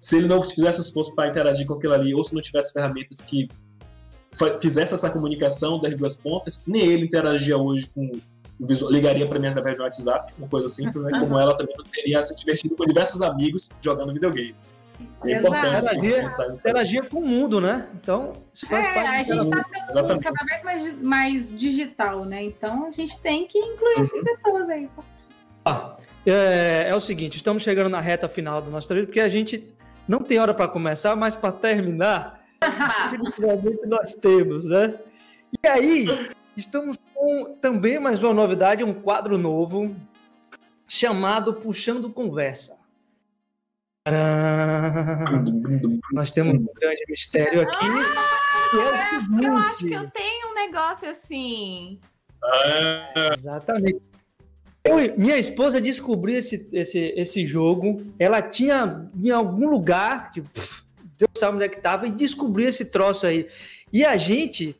se ele não fizesse o esforço para interagir com aquilo ali, ou se não tivesse ferramentas que fizesse essa comunicação das duas pontas, nem ele interagia hoje com o visual, ligaria para mim através de um WhatsApp, uma coisa simples, né? Como ela também não teria se divertido com diversos amigos jogando videogame. É importante Interagia-. Interagia com o mundo, né? Então, isso faz É, parte a gente mundo. tá ficando cada vez mais, mais digital, né? Então a gente tem que incluir essas pessoas aí. só. Ah, é, é o seguinte, estamos chegando na reta final do nosso treino, porque a gente não tem hora para começar, mas para terminar, definitivamente nós temos, né? E aí, estamos com também mais uma novidade, um quadro novo, chamado Puxando Conversa. Nós temos um grande mistério aqui. que é Eu acho que eu tenho um negócio assim. Exatamente. Eu, minha esposa descobriu esse, esse, esse jogo. Ela tinha em algum lugar, tipo, Deus sabe onde é que estava, e descobriu esse troço aí. E a gente,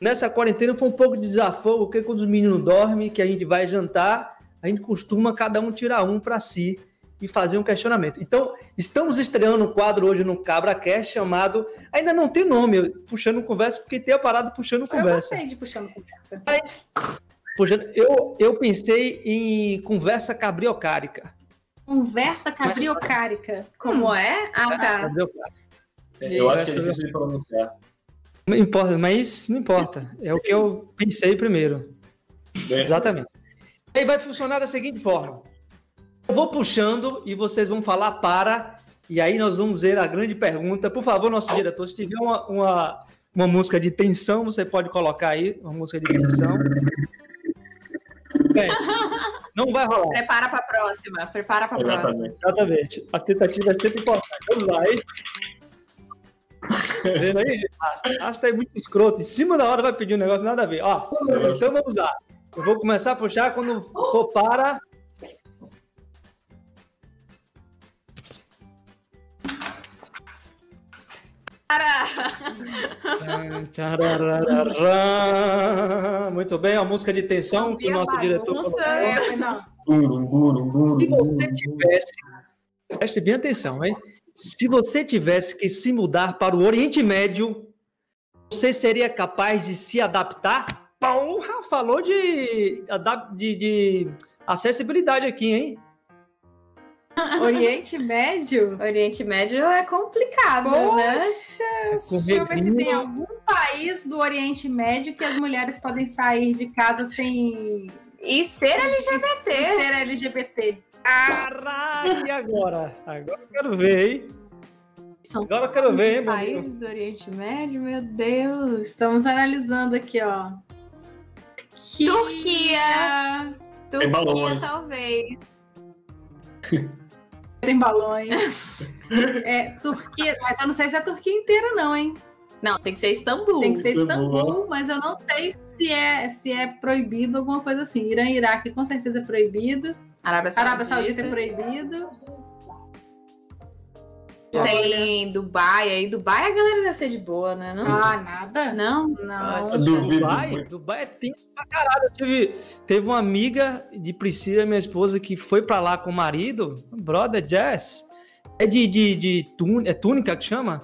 nessa quarentena, foi um pouco de desafio, porque quando os meninos dormem, que a gente vai jantar, a gente costuma cada um tirar um para si e fazer um questionamento. Então, estamos estreando um quadro hoje no CabraCast chamado. Ainda não tem nome, puxando conversa, porque tem a parada puxando Eu conversa. gostei de puxando conversa. Mas, puxa, eu, eu pensei em conversa cabriocárica. Conversa cabriocárica. Como é? Ah, tá. Cabriocárica. Eu acho que é difícil de pronunciar. Não importa, mas não importa. É o que eu pensei primeiro. É. Exatamente. Aí vai funcionar da seguinte forma. Eu vou puxando e vocês vão falar para, e aí nós vamos ver a grande pergunta. Por favor, nosso diretor, se tiver uma, uma, uma música de tensão, você pode colocar aí, uma música de tensão. Bem, não vai rolar. Prepara pra próxima. Prepara pra próxima. Exatamente. A tentativa é sempre importante. Vamos lá, hein? Tá Vendo aí? Asta, Asta é muito escroto. Em cima da hora vai pedir um negócio nada a ver. Ó, então vamos lá. Eu vou começar a puxar quando for para. Muito bem, a música de tensão que o nosso diretor colocou. É, não. Se você tivesse. Preste bem atenção, hein? Se você tivesse que se mudar para o Oriente Médio, você seria capaz de se adaptar? Porra, falou de, de, de acessibilidade aqui, hein? Oriente Médio? Oriente Médio é complicado, né? Poxa, deixa eu ver se tem algum país do Oriente Médio que as mulheres podem sair de casa sem E ser LGBT. sem ser LGBT. Caralho, e agora? Agora eu quero ver, hein? São Agora eu quero ver, hein, países do Oriente Médio, meu Deus. Estamos analisando aqui, ó. Turquia. Turquia, balões. talvez. Tem balões. É, Turquia, mas eu não sei se é a Turquia inteira, não, hein? Não, tem que ser Istambul. Tem que ser Istambul. Istambul, mas eu não sei se é, se é proibido alguma coisa assim. Irã e Iraque com certeza é proibido. Arábia Saudita. Arábia Saudita é proibido. Tem Dubai. Aí Dubai a galera deve ser de boa, né? Não? Ah, nada? Não? Não. Duvido Dubai. Dubai é tenso pra caralho. Eu tive, teve uma amiga de Priscila, minha esposa, que foi pra lá com o marido, brother Jazz. É de, de, de tún- é túnica que chama?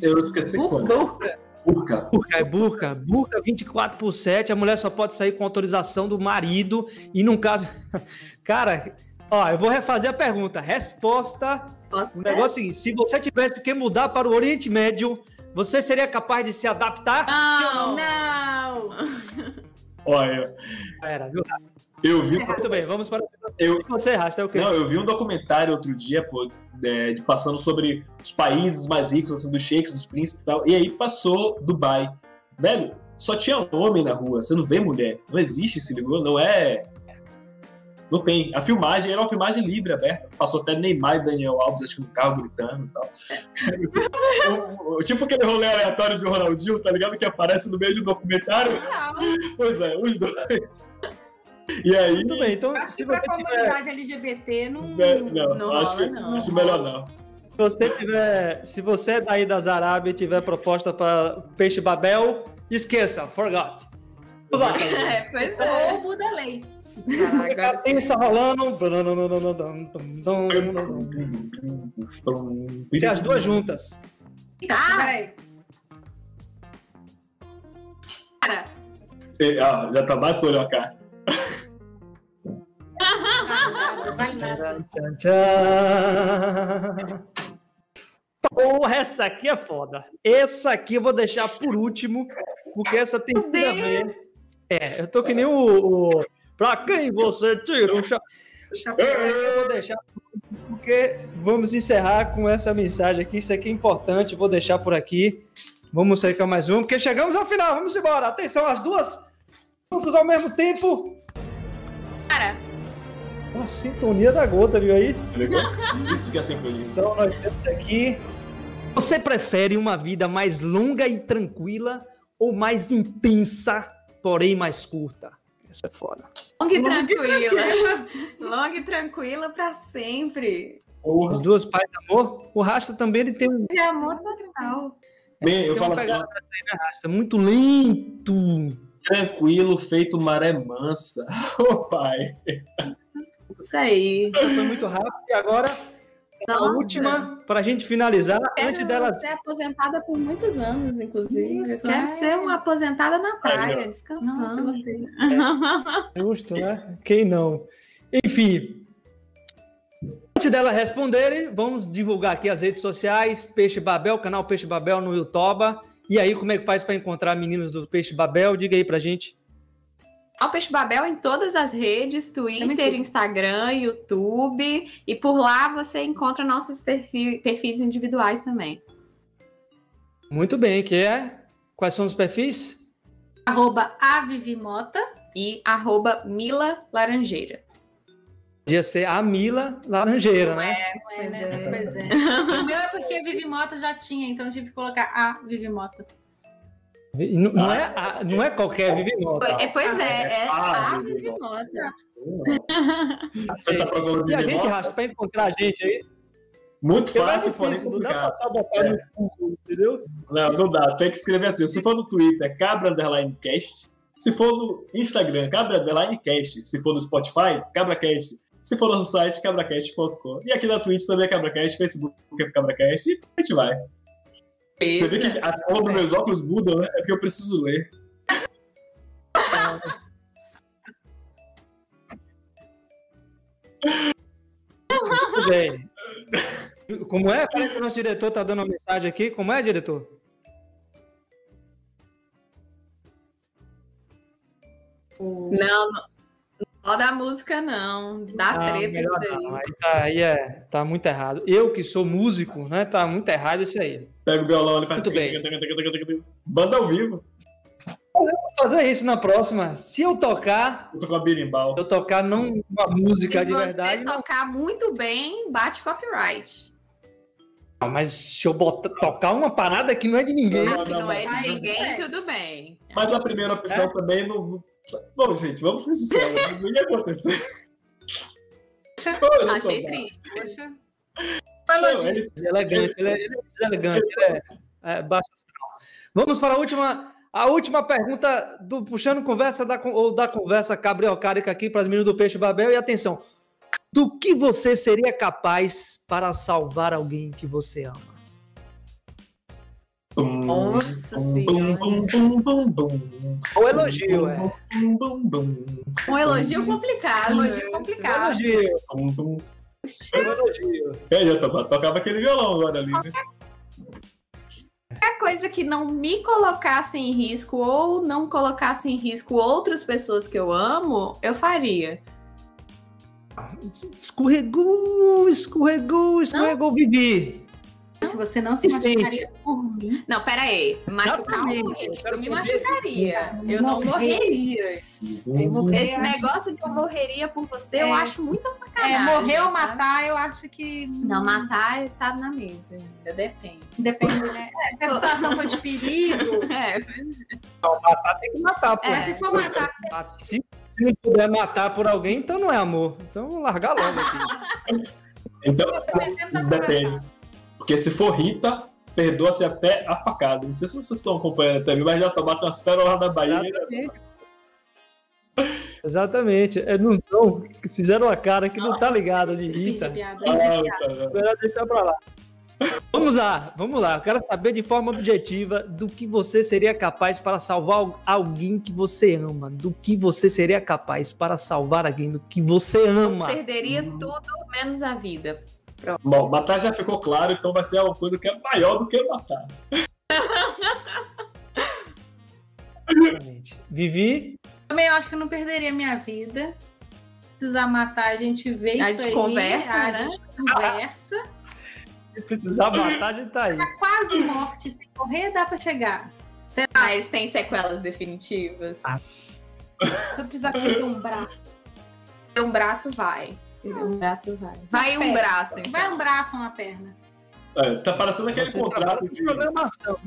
Eu esqueci. Burca. Burca. Burca, é burca. Burca 24 por 7. A mulher só pode sair com autorização do marido. E num caso. Cara, ó, eu vou refazer a pergunta. Resposta. Posso- O negócio é o seguinte: se você tivesse que mudar para o Oriente Médio, você seria capaz de se adaptar? Não. Não! Olha, Era, viu? eu vi. Muito bem, vamos para Eu, você rasta, é o quê? Não, eu vi um documentário outro dia, pô, é, de- passando sobre os países mais ricos, assim, dos sheiks, dos príncipes e tal. E aí passou Dubai. Velho, só tinha homem na rua, você não vê mulher. Não existe, se ligou? Não é. Não tem. A filmagem era uma filmagem livre, aberta. Passou até Neymar e Daniel Alves, acho que no carro gritando e tal. O- o- tipo aquele rolê aleatório de Ronaldinho, tá ligado? Que aparece no meio de um documentário. Pois é, os dois. E aí. Muito bem, então Acho que pra você tiver, comunidade LGBT não. Não, Não acho, rola, que, não. acho melhor não. se você tiver, se você é daí das Arábia e tiver proposta para peixe Babel, esqueça, forgot. Lá. É, pois é. Ou muda a lei. Ah, agora sim. Pensa rolando. Se as duas juntas. Ah! Peraí. Cara, Ah, já tá mais escolheu a carta. Porra, essa aqui é foda. Essa aqui eu vou deixar por último, porque essa tem tudo a ver. É, eu tô que nem o. o pra quem você tira o aqui eu vou deixar porque vamos encerrar com essa mensagem aqui. Isso aqui é importante, vou deixar por aqui. Vamos sair com mais uma, porque chegamos ao final. Vamos embora. Atenção, as duas juntas ao mesmo tempo. Cara, Uma sintonia da gota, viu aí? Legal? Isso que é sincronismo. Então nós temos aqui. Você prefere uma vida mais longa e tranquila ou mais intensa, porém mais curta? Essa é foda. longa e tranquila. longa e tranquila pra sempre. Os duas pais de amor. O Rasta também ele tem um, De amor total. Bem, eu falo assim, né, Rasta? Muito lento. tranquilo, feito maré mansa. Ô pai. Isso aí. Foi muito rápido. E agora, a Nossa. última, para a gente finalizar, antes Quero dela. ser aposentada por muitos anos, inclusive. Isso, eu quero é. ser uma aposentada na praia, descansando. Nossa, gostei. Justo, né? Quem não? Enfim. Antes dela responderem, vamos divulgar aqui as redes sociais, Peixe Babel, canal Peixe Babel no YouTube. E aí, como é que faz para encontrar meninos do Peixe Babel? Diga aí pra gente. O Peixe Babel em todas as redes, Twitter, Instagram, YouTube. E por lá você encontra nossos perfis, perfis individuais também. Muito bem, que é? Quais são os perfis? Arroba Avivimota. E arroba Mila Laranjeira. Podia ser a Mila Laranjeira, né? Não é, né? Pois é. O meu é porque Vivimota já tinha, então eu tive que colocar a Vivimota. E Não, não é, a- não é qualquer Vivimota. É, pois é, é Ah, a Vivi Vivimota. Você tá procurando E a gente? Racha, para encontrar a gente aí, Muito porque é fácil, porém difícil, não dá pra complicado. botar no Google, entendeu? Não, não dá. Tem que escrever assim. Se for no Twitter, cabra underline cast. Se for no Instagram, cabra underline cast. Se for no Spotify, cabracast. Se for no nosso site, cabracast.com. E aqui na Twitch também é cabracast, Facebook é cabracast. E a gente vai. Você vê que a cor dos meus óculos mudam, né? É porque eu preciso ler. Como é? Peraí que o nosso diretor tá dando uma mensagem aqui. Como é, diretor? Não, não roda a música, não. Dá Ah, treta isso não. Aí, tá, aí é, tá muito errado. Eu que sou músico, né? Tá muito errado isso aí. Pega o violão e faz. Muito bem. Banda ao vivo. Vou fazer isso na próxima. Se eu tocar, Eu birimbau. se eu tocar não uma música Se de você verdade, não, tocar muito bem, bate copyright. Mas se eu botar, tocar uma parada que não é de ninguém, Não, Ah, que não, é não. de ninguém, É. tudo bem. Mas a primeira opção também não. Bom, gente, vamos ser sinceros. Não ia acontecer. Achei triste. Poxa. Não, ele- é elegante, ele é, ele é deselegante, ele é, é baixo astral. Vamos para a última, a última pergunta do puxando conversa da, ou da conversa Gabriel Cárica aqui para as meninas do Peixe Babel e atenção. Do que você seria capaz para salvar alguém que você ama? Nossa Senhora. Ou elogio, é. Um elogio complicado. Complicado. Elogio, Bum, bum. elogio. É, tocava, tocava aquele violão agora ali, né? Qualquer coisa que não me colocasse em risco ou não colocasse em risco outras pessoas que eu amo, eu faria. Escorregou, escorregou, escorregou, Vivi. Se você não se machucaria por mim, Não, pera aí. Machucar eu Eu me machucaria. Eu não morreria. eu morrer, Esse negócio de eu morreria por você, eu É. acho muita sacanagem. é, morrer ou matar, eu acho que Não, matar tá na mesa ainda, depende. depende, né? É, se a situação for de perigo, É, Não, matar tem que matar, pô. mas se for matar, você Se, não puder matar por alguém, então não é amor. Então largar logo aqui. Então, depende. Porque se for Rita, perdoa-se até a facada. Não sei se vocês estão acompanhando também, mas já tomaram umas pérolas da Bahia. Exatamente. Exatamente. É, não tão, fizeram uma cara que não tá ligada de Rita. Ah, tá? Melhor deixar pra lá. Vamos lá, vamos lá. Eu quero saber de forma objetiva do que você seria capaz para salvar al- alguém que você ama. Do que você seria capaz para salvar alguém do que você ama. perderia tudo menos a vida. Bom, matar já ficou claro, então vai ser uma coisa que é maior do que matar. Vivi, Também eu acho que eu não perderia minha vida. Precisar matar, a gente vê A isso gente aí. conversa, a né? gente conversa. Se precisar matar, a gente tá aí. Quase morte, se correr, dá pra chegar. Mas tem sequelas definitivas. Ah. Se eu precisasse perder um braço. Um braço vai. Um braço vai. Vai um Perna. braço, então. Vai um braço, uma perna. É, tá parecendo aquele Você contrato de. programação.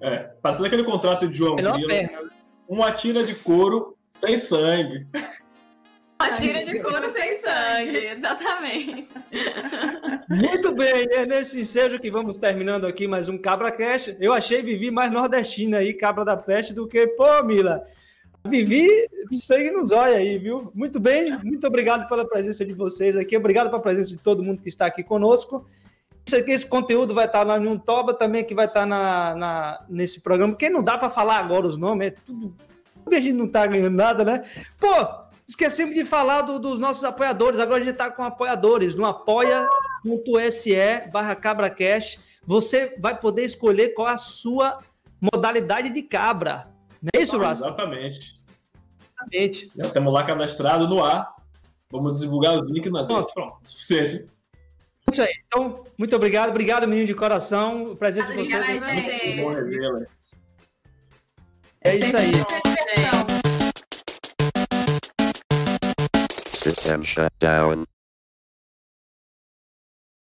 É, parecendo aquele contrato de João Grilo. perna. Uma tira de couro sem sangue. Tira de couro sem sangue, exatamente. Muito bem, é nesse ensejo que vamos terminando aqui mais um Cabra Cash. Eu achei Vivi mais nordestina aí, Cabra da Peste, do que, pô, Mila. Vivi, sangue nos olha aí, viu? Muito bem, muito obrigado pela presença de vocês aqui, obrigado pela presença de todo mundo que está aqui conosco. Isso aqui, esse conteúdo vai estar lá no Toba também, que vai estar na, na- nesse programa, porque não dá para falar agora os nomes, é tudo. A gente não tá ganhando nada, né? Pô, esquecemos de falar do- dos nossos apoiadores. Agora a gente está com apoiadores no apoia.se barra cabracash. Você vai poder escolher qual a sua modalidade de cabra. Não é isso, Rasta? Exatamente. Exatamente. Já estamos lá cadastrado no ar. Vamos divulgar os links nas Pronto. redes. Pronto, suficiente. Isso aí. Então, muito obrigado. Obrigado, menino de coração. O presente de vocês. Obrigada, é- gente. Bom revê-la. É isso aí. System shut down.